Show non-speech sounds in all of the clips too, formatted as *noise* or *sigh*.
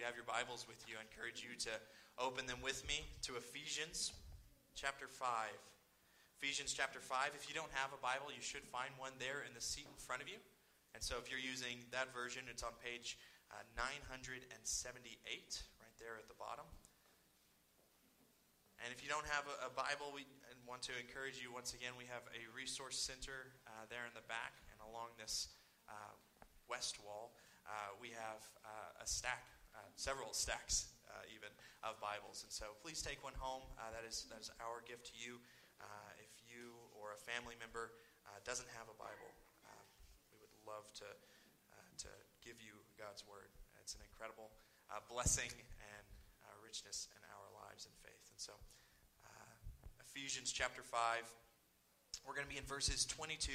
you have your Bibles with you, I encourage you to open them with me to Ephesians chapter 5. Ephesians chapter 5. If you don't have a Bible, you should find one there in the seat in front of you. And so if you're using that version, it's on page uh, 978, right there at the bottom. And if you don't have a, a Bible, we want to encourage you once again. We have a resource center uh, there in the back and along this uh, west wall. Uh, we have uh, a stack, several stacks uh, even of Bibles, and so please take one home. that is that is our gift to you. if you or a family member doesn't have a Bible, we would love to to give you God's word. It's an incredible blessing and richness in our lives and faith. And so, uh, Ephesians chapter 5, we're going to be in verses 22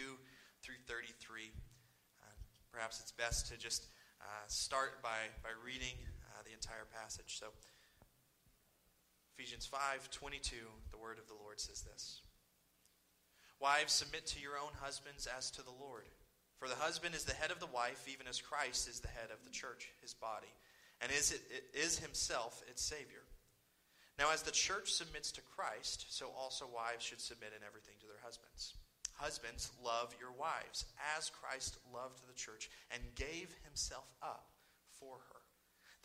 through 33. Uh, perhaps it's best to just uh, start by, by reading uh, the entire passage. So, Ephesians 5 22, the word of the Lord says this Wives, submit to your own husbands as to the Lord. For the husband is the head of the wife, even as Christ is the head of the church, his body, and is, it, it is himself its Savior. Now, as the church submits to Christ, so also wives should submit in everything to their husbands. Husbands, love your wives as Christ loved the church and gave himself up for her,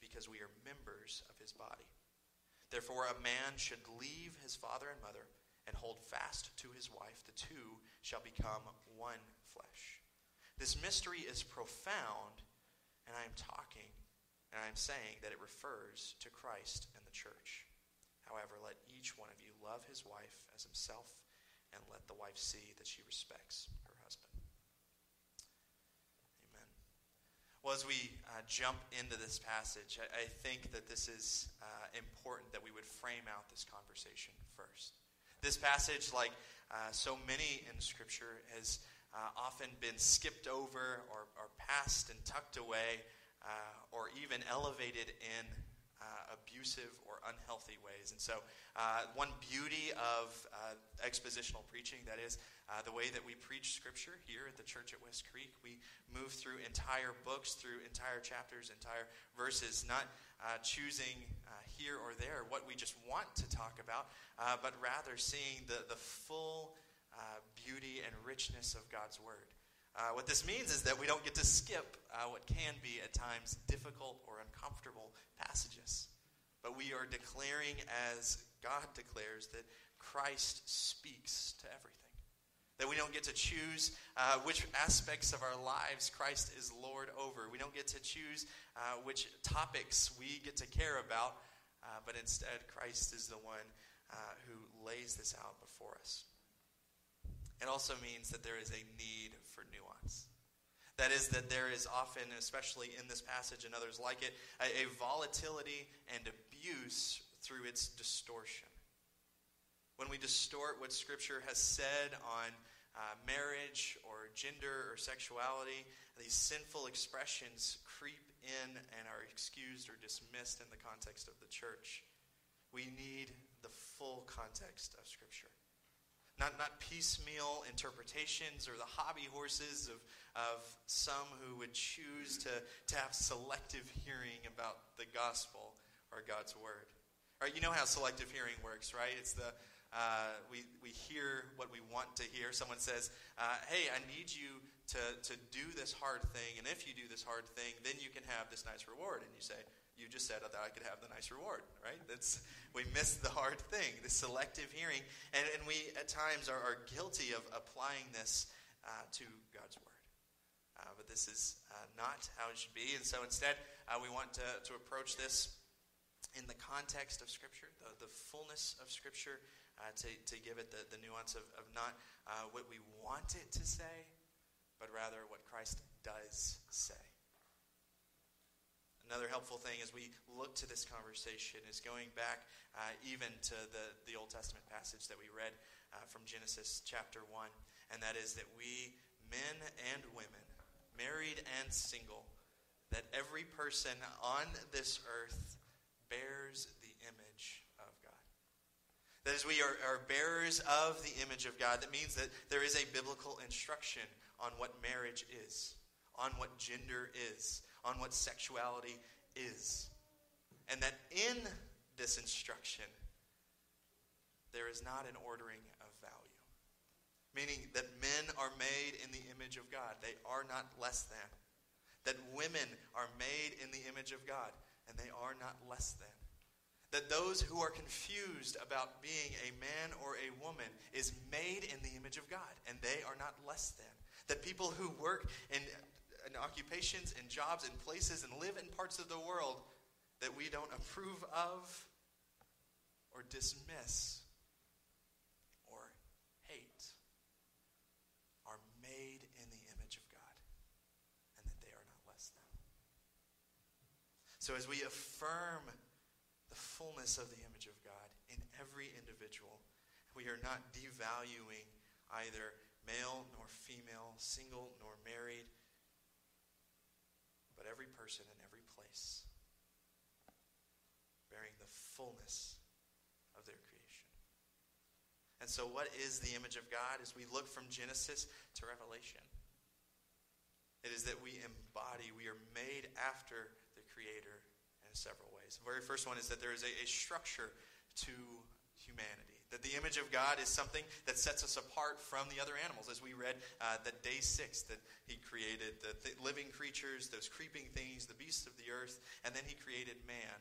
because we are members of his body. Therefore, a man should leave his father and mother and hold fast to his wife. The two shall become one flesh. This mystery is profound, and I am talking and I am saying that it refers to Christ and the church. However, let each one of you love his wife as himself, and let the wife see that she respects her husband. Amen. Well, as we uh, jump into this passage, I, I think that this is uh, important that we would frame out this conversation first. This passage, like uh, so many in Scripture, has uh, often been skipped over or, or passed and tucked away uh, or even elevated in abusive or unhealthy ways. And so, uh, one beauty of uh, expositional preaching, that is, uh, the way that we preach Scripture here at the church at West Creek, we move through entire books, through entire chapters, entire verses, not choosing here or there what we just want to talk about, but rather seeing the, the full beauty and richness of God's Word. Uh, what this means is that we don't get to skip uh, what can be at times difficult or uncomfortable passages. But we are declaring, as God declares, that Christ speaks to everything. That we don't get to choose uh, which aspects of our lives Christ is Lord over. We don't get to choose uh, which topics we get to care about, uh, but instead, Christ is the one uh, who lays this out before us. It also means that there is a need for nuance. That is, that there is often, especially in this passage and others like it, a, a volatility and abuse through its distortion. When we distort what Scripture has said on uh, marriage or gender or sexuality, these sinful expressions creep in and are excused or dismissed in the context of the church. We need the full context of Scripture not, not piecemeal interpretations or the hobby horses of, of some who would choose to, to have selective hearing about the gospel or God's word. Right? You know how selective hearing works, right? It's the uh, we, we hear what we want to hear. Someone says, uh, Hey, I need you to, to do this hard thing, and if you do this hard thing, then you can have this nice reward. And you say, you just said that I could have the nice reward, right? That's we miss the hard thing, the selective hearing, and, and we at times are, are guilty of applying this uh, to God's word. Uh, but this is uh, not how it should be, and so instead uh, we want to, to approach this in the context of Scripture, the, the fullness of Scripture, uh, to, to give it the, the nuance of, of not uh, what we want it to say, but rather what Christ does say another helpful thing as we look to this conversation is going back uh, even to the, the Old Testament passage that we read uh, from Genesis chapter 1, and that is that we, men and women, married and single, that every person on this earth bears the image of God. That is, we are, are bearers of the image of God. That means that there is a biblical instruction on what marriage is, on what gender is, on what sexuality is. And that in this instruction, there is not an ordering of value. Meaning that men are made in the image of God, they are not less than that women are made in the image of God, and they are not less than. That those who are confused about being a man or a woman is made in the image of God, and they are not less than. That people who work in, in occupations and jobs and places and live in parts of the world that we don't approve of or dismiss or hate are made in the image of God and that they are not less than. So, as we affirm the fullness of the image of God in every individual, we are not devaluing either male nor female, single nor married, person in every place, bearing the fullness of their creation. And so, what is the image of God as we look from Genesis to Revelation? It is that we embody, we are made after the Creator in several ways. The very first one is that there is a, a structure to humanity. That the image of God is something that sets us apart from the other animals. As we read uh, that day six, that He created the th- living creatures, those creeping things, the beasts of the earth, and then He created man.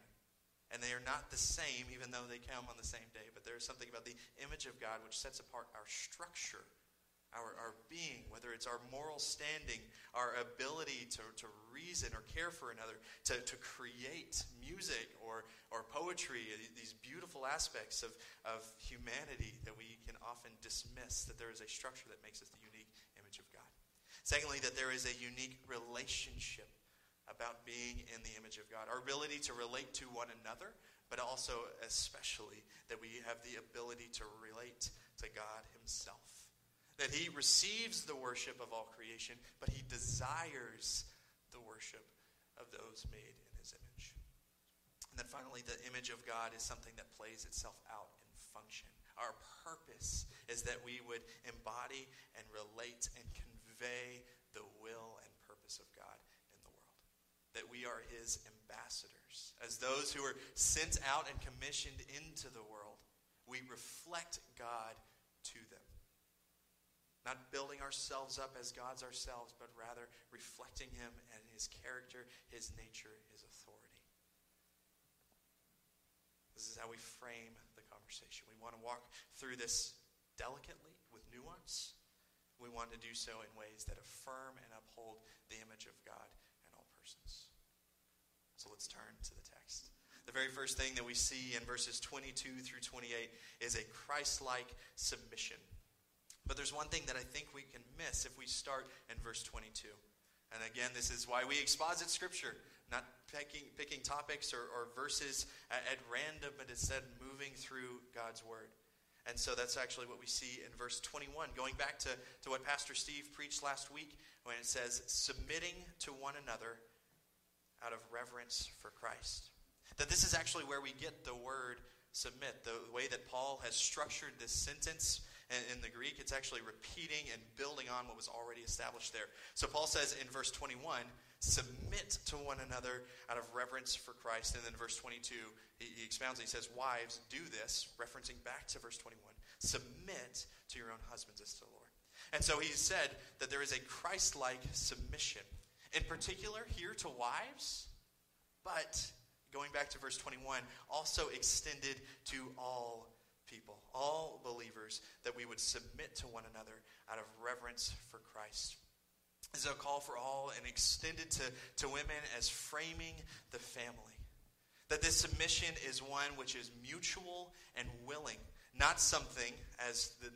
And they are not the same, even though they come on the same day. But there is something about the image of God which sets apart our structure our, our being, whether it's our moral standing, our ability to, to reason or care for another, to, to create music or, or poetry, uh, these beautiful aspects of, of humanity that we can often dismiss, that there is a structure that makes us the unique image of God. Secondly, that there is a unique relationship about being in the image of God. Our ability to relate to one another, but also, especially, that we have the ability to relate to God Himself that he receives the worship of all creation, but he desires the worship of those made in his image. And then finally, the image of God is something that plays itself out in function. Our purpose is that we would embody and relate and convey the will and purpose of God in the world. That we are his ambassadors. As those who are sent out and commissioned into the world, we reflect God to them. Not building ourselves up as gods ourselves, but rather reflecting Him and His character, His nature, His authority. This is how we frame the conversation. We want to walk through this delicately with nuance. We want to do so in ways that affirm and uphold the image of God in all persons. So let's turn to the text. The very first thing that we see in verses 22 through 28 is a Christ like submission but there's one thing that I think we can miss if we start in verse 22. And again, this is why we exposit Scripture, not picking, picking topics or, or verses at, at random, but instead moving through God's Word. And so that's actually what we see in verse 21, going back to, to what Pastor Steve preached last week when it says, submitting to one another out of reverence for Christ. That this is actually where we get the word submit. The way that Paul has structured this sentence and in the Greek, it's actually repeating and building on what was already established there. So Paul says in verse 21, submit to one another out of reverence for Christ. And then verse 22, he, he expounds he says, Wives, do this, referencing back to verse 21. Submit to your own husbands as to the Lord. And so he said that there is a Christ like submission, in particular here to wives, but going back to verse 21, also extended to all people, all believers, that we would submit to one another out of reverence for Christ. This is a call for all and extended to, to women as framing the family. That this submission is one which is mutual and willing, not something as the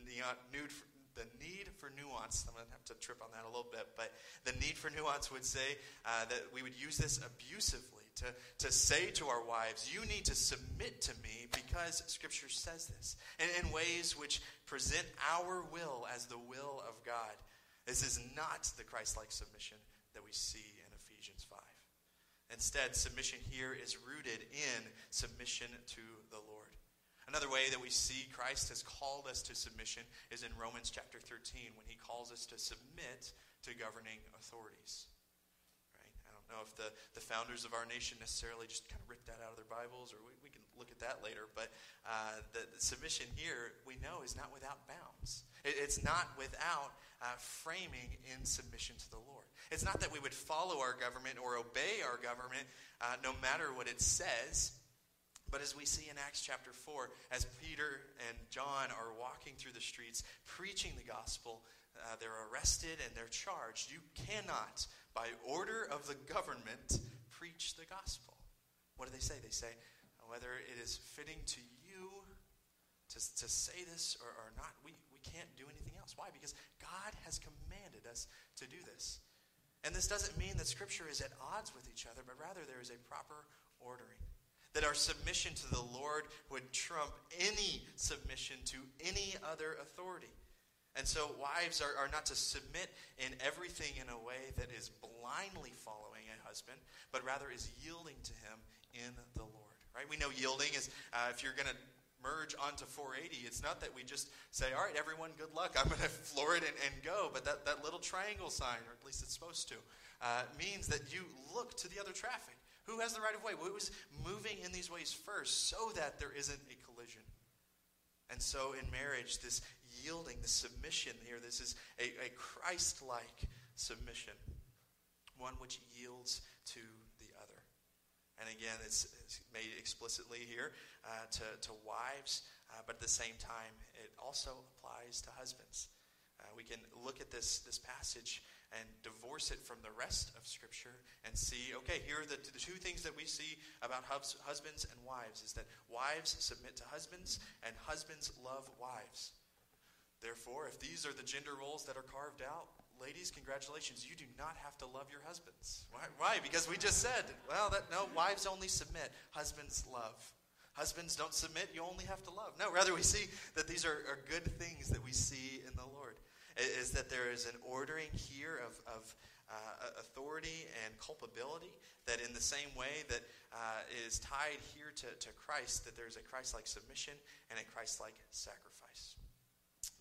the need for nuance, I'm going to have to trip on that a little bit, but the need for nuance would say uh, that we would use this abusively to, to say to our wives, You need to submit to me because Scripture says this, and in ways which present our will as the will of God. This is not the Christ like submission that we see in Ephesians 5. Instead, submission here is rooted in submission to the Lord. Another way that we see Christ has called us to submission is in Romans chapter 13 when he calls us to submit to governing authorities. Know if the, the founders of our nation necessarily just kind of ripped that out of their Bibles, or we, we can look at that later, but uh, the, the, submission here we know is not without bounds. It, it's not without uh, framing in submission to the Lord. It's not that we would follow our government or obey our government uh, no matter what it says. But as we see in Acts chapter 4, as Peter and John are walking through the streets preaching the gospel, uh, they're arrested and they're charged. You cannot, by order of the government, preach the gospel. What do they say? They say, uh, whether it is fitting to you to, to say this or, or not, we, we can't do anything else. Why? Because God has commanded us to do this. And this doesn't mean that Scripture is at odds with each other, but rather there is a proper ordering that our submission to the Lord would trump any submission to any other authority. And so, wives are, are not to submit in everything in a way that is blindly following a husband, but rather is yielding to him in the Lord. Right? We know yielding is uh, if you're going to merge onto 480, it's not that we just say, all right, everyone, good luck. *laughs* I'm going to floor it and, and, go. But that, that little triangle sign, or at least it's supposed to, uh, means that you look to the other traffic. Who has the right of way? Who is moving in these ways first so that there isn't a collision? And so in marriage, this yielding, the submission here, this is a, a Christ like submission, one which yields to the other. And again, it's, it's made explicitly here uh, to, to wives, uh, but at the same time, it also applies to husbands. Uh, we can look at this, this passage and divorce it from the rest of Scripture and see, okay, here are the, the two things that we see about hus- husbands and wives is that wives submit to husbands and husbands love wives. Therefore, if these are the gender roles that are carved out, ladies, congratulations, you do not have to love your husbands. Why? Why? Because we just said, well, that no, wives only submit, husbands love. Husbands don't submit, you only have to love. No, rather, we see that these are, are good things that we see in the Lord is that there is an ordering here of, of uh, authority and culpability that in the same way that uh, is tied here to, to Christ, that there's a Christ-like submission and a Christ-like sacrifice.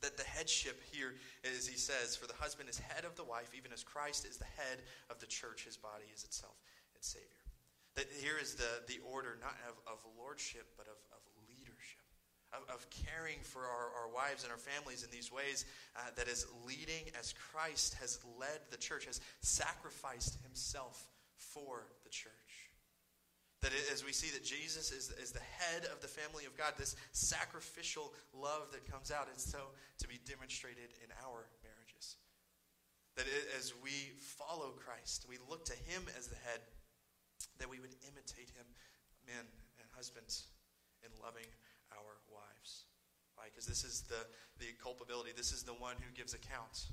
That the headship here is, he says, for the husband is head of the wife, even as Christ is the head of the church, his body is itself its Savior. That here is the, the order not of, of lordship, but of, of leadership, of, of caring for our, our wives and our families in these ways uh, that is leading as Christ has led the church, has sacrificed himself for the church. That as we see that Jesus is, is the head of the family of God, this sacrificial love that comes out is so to be demonstrated in our marriages. That as we follow Christ, we look to him as the head, that we would imitate him, men and husbands, in loving our wives. Right? because this is the, the culpability. This is the one who gives account.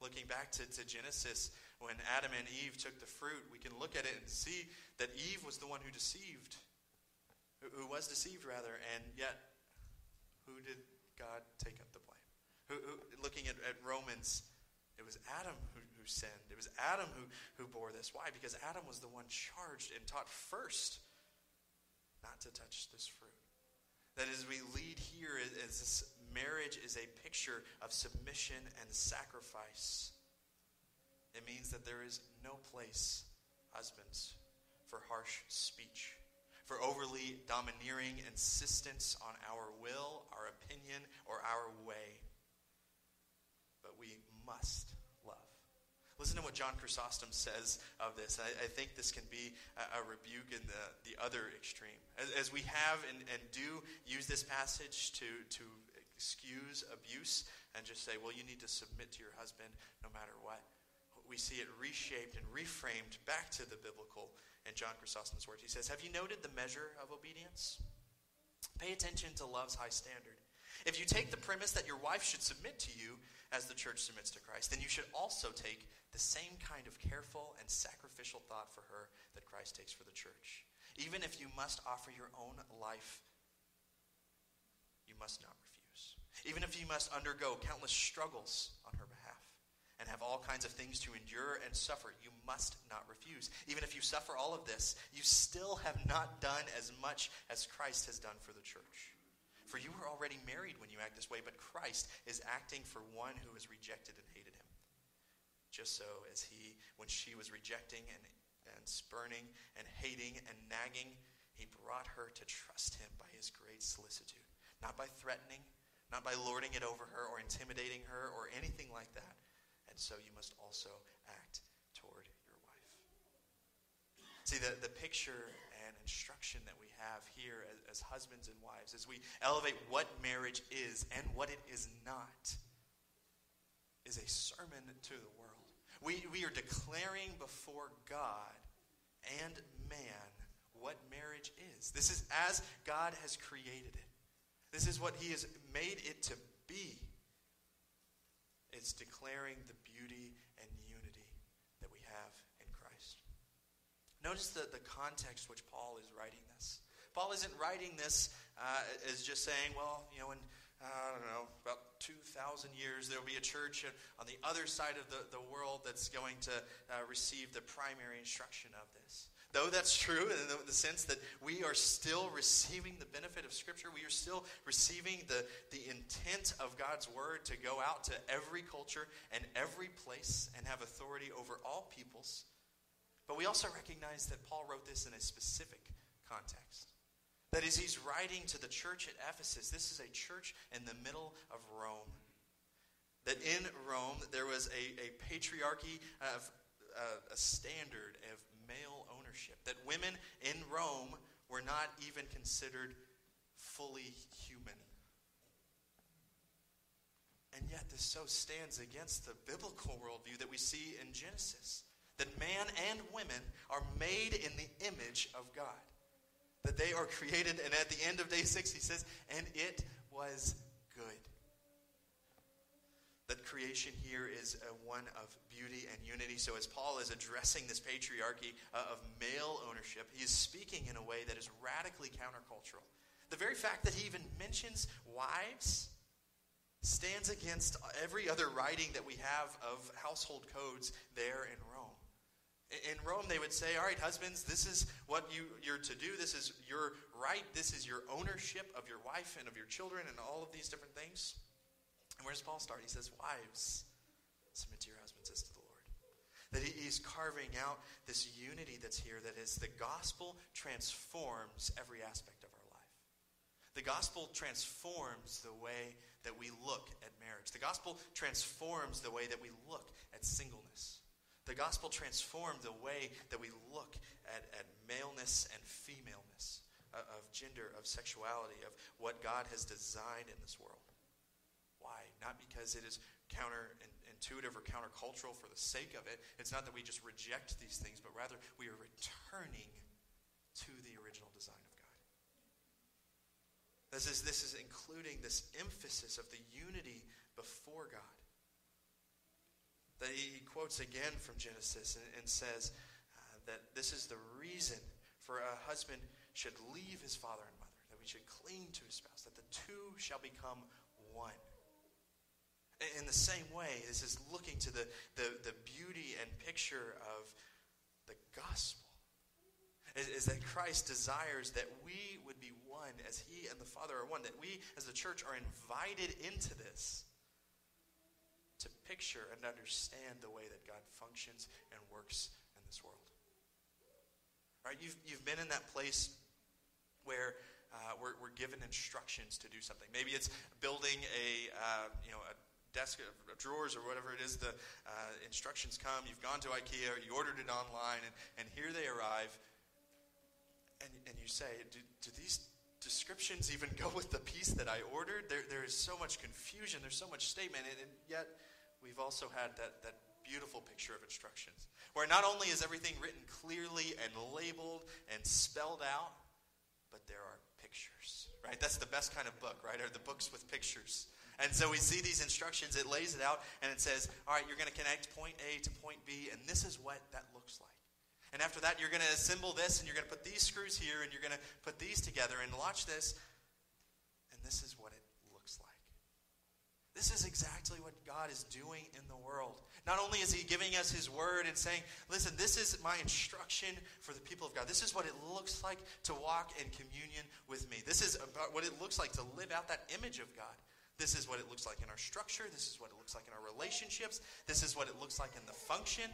Looking back to, to Genesis, when Adam and Eve took the fruit, we can look at it and see that Eve was the one who deceived, who, was deceived, rather, and yet, who did God take up the blame? Who, who, looking at, at Romans, it was Adam who, who sinned. It was Adam who, who bore this. Why? Because Adam was the one charged and taught first not to touch this fruit. That as we lead here, as this marriage is a picture of submission and sacrifice, it means that there is no place, husbands, for harsh speech, for overly domineering insistence on our will, our opinion, or our way. But we must Listen to what John Chrysostom says of this. I, I think this can be a, a, rebuke in the, the other extreme. As, as we have and, and do use this passage to, to excuse abuse and just say, well, you need to submit to your husband no matter what. We see it reshaped and reframed back to the biblical in John Chrysostom's words. He says, Have you noted the measure of obedience? Pay attention to love's high standard. If you take the premise that your wife should submit to you as the church submits to Christ, then you should also take the same kind of careful and sacrificial thought for her that Christ takes for the church. Even if you must offer your own life, you must not refuse. Even if you must undergo countless struggles on her behalf and have all kinds of things to endure and suffer, you must not refuse. Even if you suffer all of this, you still have not done as much as Christ has done for the church. For you were already married when you act this way, but Christ is acting for one who is rejected and hated. Just so as he, when she was rejecting and, and spurning and hating and nagging, he brought her to trust him by his great solicitude, not by threatening, not by lording it over her or intimidating her or anything like that. And so you must also act toward your wife. See, the, the picture and instruction that we have here as, as husbands and wives, as we elevate what marriage is and what it is not, is a sermon to the world. We, we are declaring before God and man what marriage is. This is as God has created it. This is what He has made it to be. It's declaring the beauty and unity that we have in Christ. Notice the, the context which Paul is writing this. Paul isn't writing this uh, as just saying, well, you know, in, uh, I don't know, about 2,000 years, there will be a church on the other side of the, the world that's going to uh, receive the primary instruction of this. Though that's true in the, the, sense that we are still receiving the benefit of Scripture, we are still receiving the, the intent of God's Word to go out to every culture and every place and have authority over all peoples. But we also recognize that Paul wrote this in a specific context. That is, he's writing to the church at Ephesus. This is a church in the middle of Rome. That in Rome, there was a, a patriarchy of uh, a standard of male ownership. That women in Rome were not even considered fully human. And yet, this so stands against the biblical worldview that we see in Genesis that man and women are made in the image of God that they are created. And at the end of day six, he says, and it was good. That creation here is one of beauty and unity. So, as Paul is addressing this patriarchy uh, of male ownership, he is speaking in a way that is radically countercultural. The very fact that he even mentions wives stands against every other writing that we have of household codes there in in Rome, they would say, All right, husbands, this is what you, you're to do. This is your right. This is your ownership of your wife and of your children and all of these different things. And where does Paul start? He says, Wives, submit to your husbands as to the Lord. That he's carving out this unity that's here, that is, the gospel transforms every aspect of our life. The gospel transforms the way that we look at marriage, the gospel transforms the way that we look at singleness. The gospel transformed the way that we look at, at maleness and femaleness, uh, of gender, of sexuality, of what God has designed in this world. Why? Not because it is counterintuitive or countercultural for the sake of it. It's not that we just reject these things, but rather we are returning to the original design of God. This is, this is including this emphasis of the unity before God that he quotes again from Genesis and, and says uh, that this is the reason for a husband should leave his father and mother, that we should cling to his spouse, that the two shall become one. In the same way, this is looking to the, the, the beauty and picture of the gospel. Is, that Christ desires that we would be one as he and the Father are one, that we as the church are invited into this picture and understand the way that God functions and works in this world. Right? You've, you've been in that place where uh, we're, we're given instructions to do something. Maybe it's building a, uh, you know, a desk of drawers or whatever it is, the uh, instructions come, you've gone to IKEA, you ordered it online, and, and here they arrive. And, and you say, do, do these descriptions even go with the piece that I ordered? There, there is so much confusion, there's so much statement, and, and yet we've also had that, that beautiful picture of instructions, where not only is everything written clearly and labeled and spelled out, but there are pictures. right? That's the best kind of book, right? Are the books with pictures. And so we see these instructions, it lays it out, and it says, all right, you're going to connect point A to point B, and this is what that looks like. And after that, you're going to assemble this, and you're going to put these screws here, and you're going to put these together, and watch this, and this is what. This is exactly what God is doing in the world. Not only is He giving us His word and saying, listen, this is my instruction for the people of God. This is what it looks like to walk in communion with me. This is what it looks like to live out that image of God. This is what it looks like in our structure. This is what it looks like in our relationships. This is what it looks like in the function.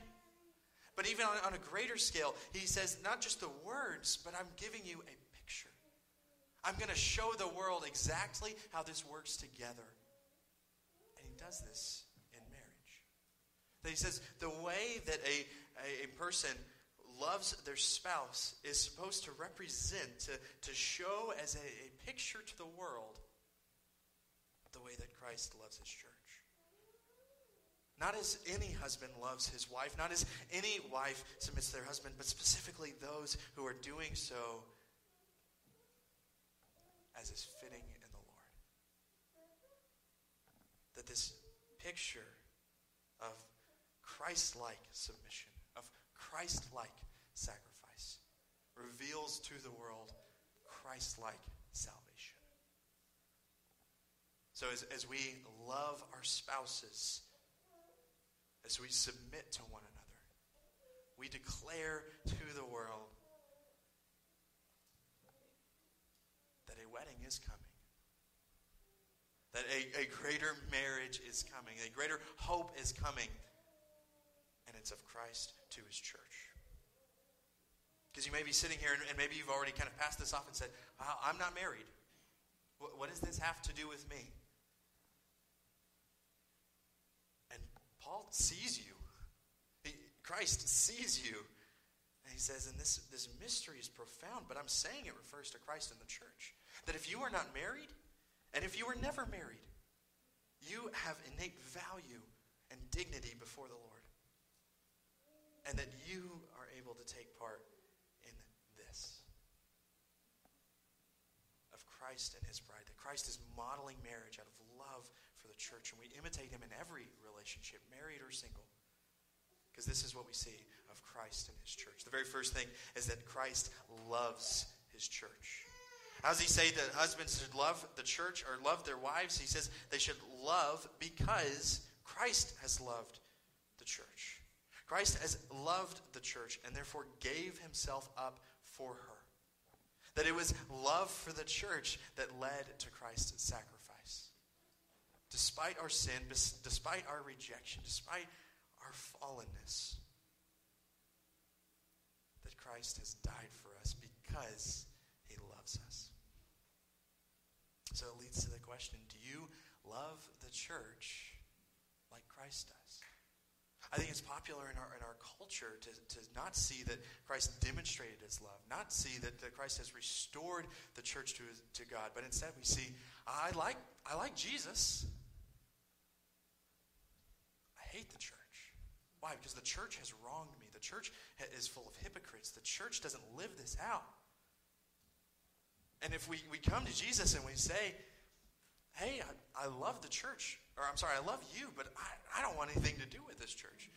But even on, on a greater scale, he says, not just the words, but I'm giving you a picture. I'm going to show the world exactly how this works together. Does this that he says the way that a, a, a person loves their spouse is supposed to represent, to, to show as a, a picture to the world the way that Christ loves his church. Not as any husband loves his wife, not as any wife submits to their husband, but specifically those who are doing so as is fitting in the Lord. That this picture of Christ like submission, of Christ like sacrifice, reveals to the world Christ like salvation. So, as, as we love our spouses, as we submit to one another, we declare to the world that a wedding is coming. That a, a greater marriage is coming. A greater hope is coming and it's of Christ to his church. Because you may be sitting here and, and, maybe you've already kind of passed this off and said, I'm not married. What, what does this have to do with me? And Paul sees you. He, Christ sees you. And he says, and this, this mystery is profound, but I'm saying it refers to Christ and the church. That if you are not married, and if you were never married, you have innate value and dignity before the Lord and that you are able to take part in this of Christ and his bride. That Christ is modeling marriage out of love for the church, and we imitate him in every relationship, married or single. Because this is what we see of Christ and his church. The very first thing is that Christ loves his church. How does he say that husbands should love the church or love their wives? He says they should love because Christ has loved the church. Christ has loved the church and therefore gave himself up for her. That it was love for the church that led to Christ's sacrifice. Despite our sin, despite our rejection, despite our fallenness, that Christ has died for us because us. So it leads to the question do you love the church like Christ does? I think it's popular in our, in our culture to, to not see that Christ demonstrated his love, not see that, that Christ has restored the church to, to God, but instead we see, I like, I like Jesus. I hate the church. Why? Because the church has wronged me. The church is full of hypocrites. The church doesn't live this out. And if we, we come to Jesus and we say, hey, I, I love the church, or I'm sorry, I love you, but I, I don't want anything to do with this church.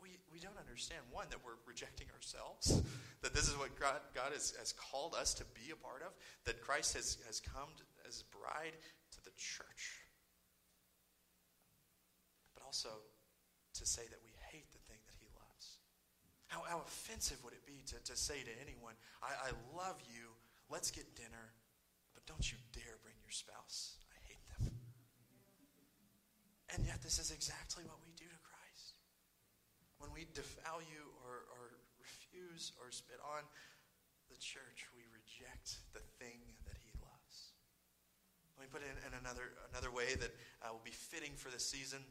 We, we don't understand, one, that we're rejecting ourselves, that this is what God, God has, has called us to be a part of, that Christ has, has come to, as bride to the church. But also to say that we hate the thing that he loves. How, how offensive would it be to, to say to anyone, I, I love you, let's get dinner, but don't you dare bring your spouse. I hate them. And yet, this is exactly what we do to Christ. When we devalue or, or refuse or spit on the church, we reject the thing that he loves. Let me put it in, in another, another way that uh, will be fitting for this season.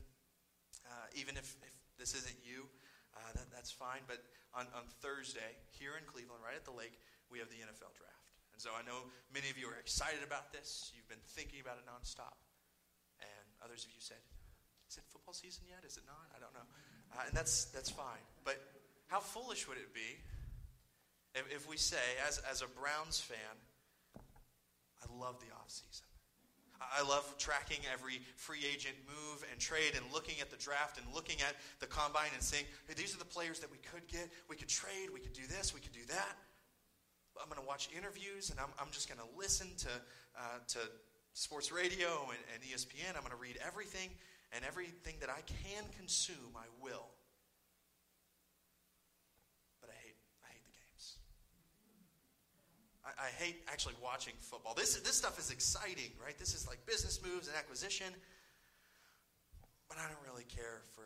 Uh, even if, if this isn't you, uh, that, that's fine. But on, on Thursday, here in Cleveland, right at the lake, we have the NFL draft. And so I know many of you are excited about this. You've been thinking about it nonstop. And others of you said, is it football season yet? Is it not? I don't know. Uh, and that's, that's fine. But how foolish would it be if, if we say, as, as a Browns fan, I love the off season. I love tracking every free agent move and trade and looking at the draft and looking at the combine and saying, hey, these are the players that we could get. We could trade. We could do this. We could do that. I'm going to watch interviews and I'm, I'm just going to listen to, uh, to sports radio and, and ESPN. I'm going to read everything and everything that I can consume, I will. But I, hate, I hate the games. I, I hate actually watching football. This, this stuff is exciting, right? This is like business moves and acquisition. But I don't really care for,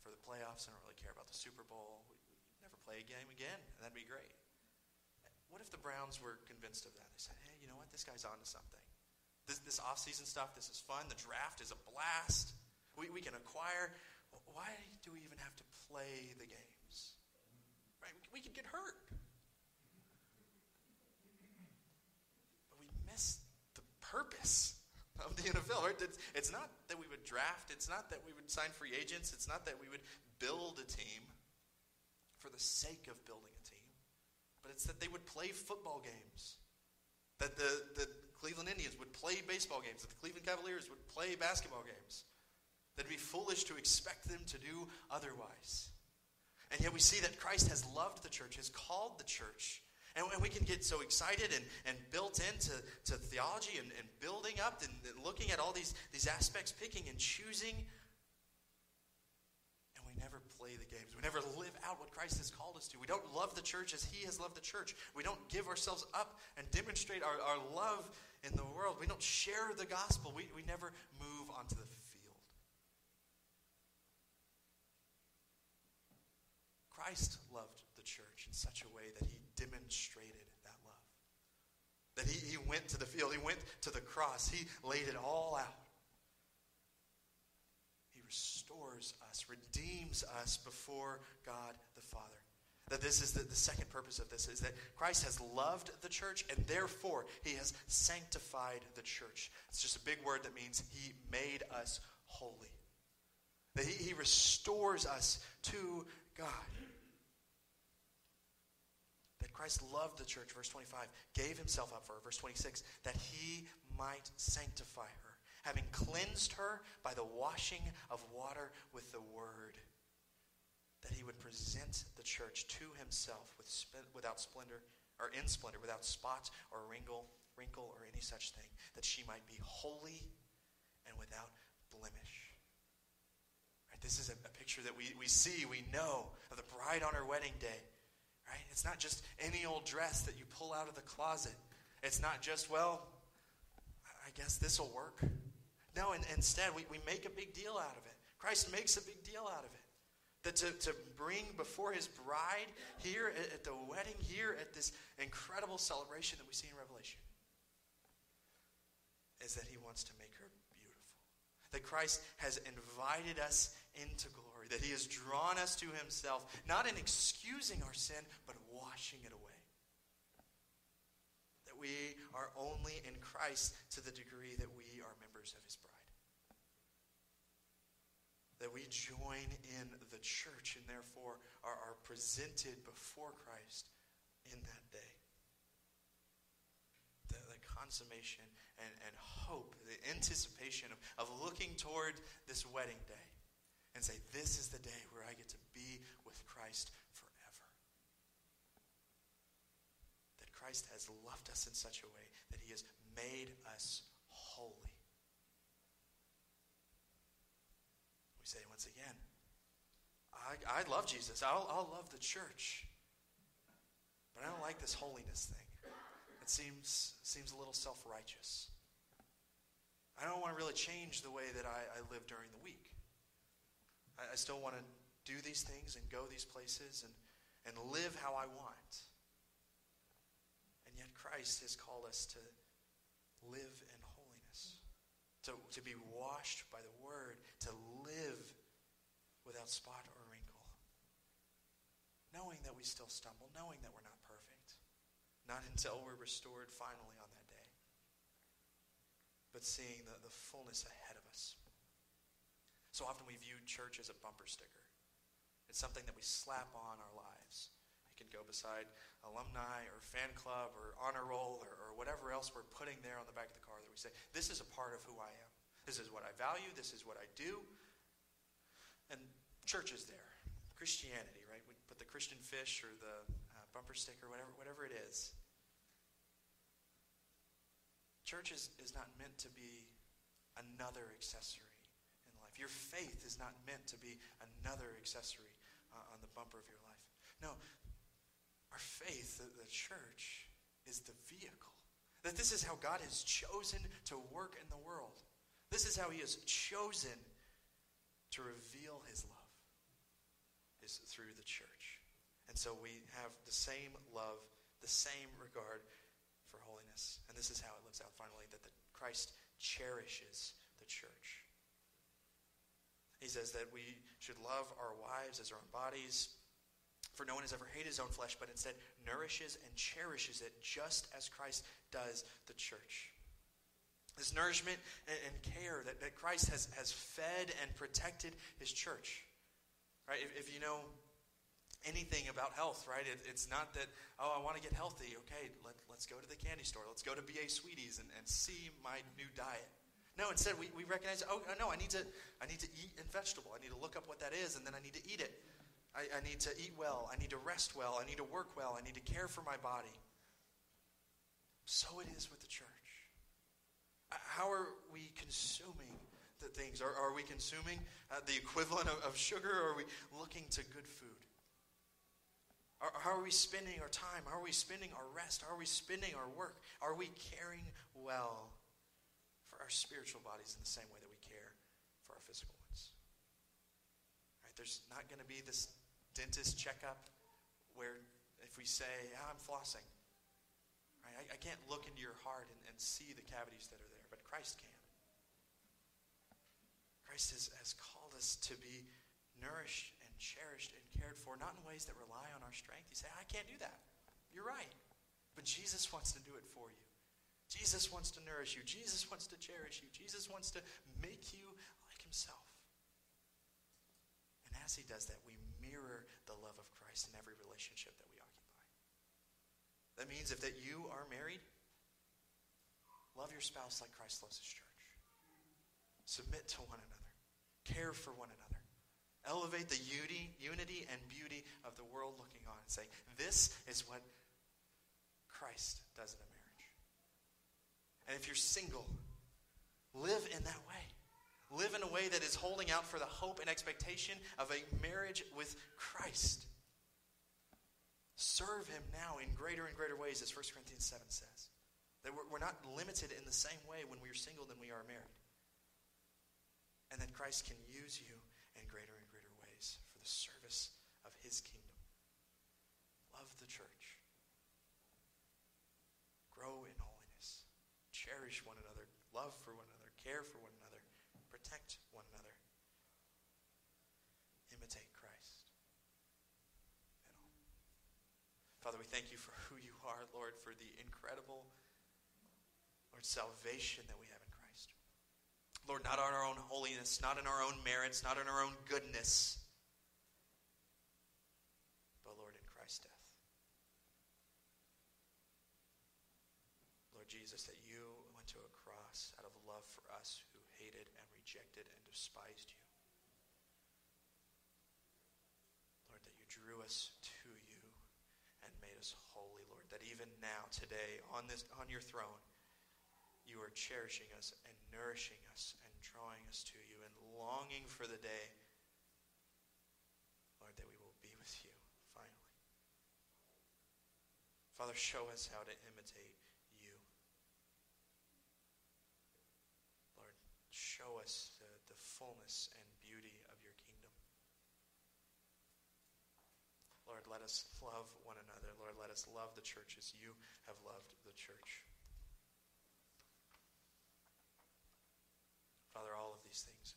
for the playoffs. I don't really care about the Super Bowl. We, we never play a game again, and that'd be great. What if the Browns were convinced of that? They said, hey, you know what? This guy's on to something. This, this off-season stuff, this is fun. The draft is a blast. We, we can acquire. Why do we even have to play the games? Right? We, we could get hurt. But we miss the purpose of the NFL. Right? It's, it's not that we would draft, it's not that we would sign free agents, it's not that we would build a team for the sake of building a team, but it's that they would play football games. That the, the Cleveland Indians would play baseball games, that the Cleveland Cavaliers would play basketball games. That'd be foolish to expect them to do otherwise. And yet we see that Christ has loved the church, has called the church and, and we can get so excited and, and built into to theology and, and building up and, and looking at all these, these aspects, picking and choosing. And we never play the We never live out what Christ has called us to. We don't love the church as He has loved the church. We don't give ourselves up and demonstrate our, our love in the world. We don't share the gospel. We, we never move onto the field. Christ loved the church in such a way that He demonstrated that love. That he, he went to the field, he went to the cross, he laid it all out. Restores us, redeems us before God the Father. That this is the, the second purpose of this is that Christ has loved the church and therefore he has sanctified the church. It's just a big word that means he made us holy. That he, he restores us to God. That Christ loved the church, verse 25, gave himself up for her, verse 26, that he might sanctify her, having cleansed her by the washing of water with the word, that he would present the church to himself with, without splendor, or in splendor, without spot or wrinkle, wrinkle or any such thing, that she might be holy and without blemish. Right, this is a, a picture that we, we see, we know of the bride on her wedding day Right? It's not just any old dress that you pull out of the closet. It's not just, well, I guess this will work. No, and, instead, we, we make a big deal out of it. Christ makes a big deal out of it. That to, to bring before his bride here at, at the wedding, here at this incredible celebration that we see in Revelation, is that he wants to make her beautiful. That Christ has invited us into glory that He has drawn us to Himself, not in excusing our sin, but washing it away. That we are only in Christ to the degree that we are members of His bride. That we join in the church and therefore are, are presented before Christ in that day. The, the consummation and, and hope, the anticipation of, of looking toward this wedding day and say, This is the day where I get to be with Christ forever. That Christ has loved us in such a way that he has made us holy. We say once again, I, I love Jesus. I'll, I'll love the church. But I don't like this holiness thing. It seems, seems a little self righteous. I don't want to really change the way that I, I live during the week. I, I still want to do these things and go these places and, and live how I want. And yet Christ has called us to live in holiness, to, to be washed by the word, to live without spot or wrinkle. Knowing that we still stumble, knowing that we're not perfect. Not until we're restored finally on that day. But seeing the, the fullness ahead of us. So often we view church as a bumper sticker. It's something that we slap on our lives. Can go beside alumni or fan club or honor roll or, or whatever else we're putting there on the back of the car that we say, this is a part of who I am. This is what I value. This is what I do. And church is there. Christianity, right? We put the Christian fish or the uh, bumper sticker, whatever, whatever it is. Church is, is not meant to be another accessory in life. Your faith is not meant to be another accessory uh, on the bumper of your life. No, our faith, that the church, is the vehicle. That this is how God has chosen to work in the world. This is how He has chosen to reveal His love, is through the church. And so we have the same love, the same regard for holiness. And this is how it lives out finally that the, Christ cherishes the church. He says that we should love our wives as our own bodies. For no one has ever hated his own flesh, but instead nourishes and cherishes it just as Christ does the church. This nourishment and, and care that, that Christ has, has fed and protected his church. Right? If, if you know anything about health, right? It, it's not that, oh, I want to get healthy. Okay, let, let's go to the candy store. Let's go to BA Sweeties and, and see my new diet. No, instead we, we recognize, oh, no, I need, to, I need to eat in vegetable. I need to look up what that is, and then I need to eat it. I, I need to eat well. I need to rest well. I need to work well. I need to care for my body. So it is with the church. How are we consuming the things? Are, are we consuming uh, the equivalent of, of sugar, or are we looking to good food? How are we spending our time? How are we spending our rest? How are we spending our work? Are we caring well for our spiritual bodies in the same way that we care for our physical ones? Right? There's not going to be this dentist checkup where if we say, oh, I'm flossing, right? I, I, can't look into your heart and, and see the cavities that are there, but Christ can. Christ has, has called us to be nourished and cherished and cared for, not in ways that rely on our strength. You say, I can't do that. You're right. But Jesus wants to do it for you. Jesus wants to nourish you. Jesus wants to cherish you. Jesus wants to make you like himself. And as he does that, we mirror the love of Christ in every relationship that we occupy. That means if that you are married, love your spouse like Christ loves his church. Submit to one another. Care for one another. Elevate the unity, unity and beauty of the world looking on and say, this is what Christ does in a marriage. And if you're single, live in that way. Live in a way that is holding out for the hope and expectation of a marriage with Christ. Serve him now in greater and greater ways, as 1 Corinthians 7 says. That we're, we're not limited in the same way when we are single than we are married. And that Christ can use you in greater and greater ways for the service of his kingdom. Love the church. Grow in holiness. Cherish one another. Love for one another. Care for one another. Protect one another. Imitate Christ. Father, we thank you for who you are, Lord, for the incredible, Lord, salvation that we have in Christ. Lord, not on our own holiness, not in our own merits, not in our own goodness but, Lord, in Christ's death. Lord Jesus, that you went to a cross out of love for us who hated and rejected and despised you. Lord, that you drew us to you and made us holy, Lord, that even now, today, on, this, on your throne, you are cherishing us and nourishing us and drawing us to you and longing for the day, Lord, that we will be with you finally. Father, show us how to imitate you. Lord, show us the, the fullness and beauty of your kingdom. Let us love one another. Lord, let us love the church as you have loved the church. Father, all of these things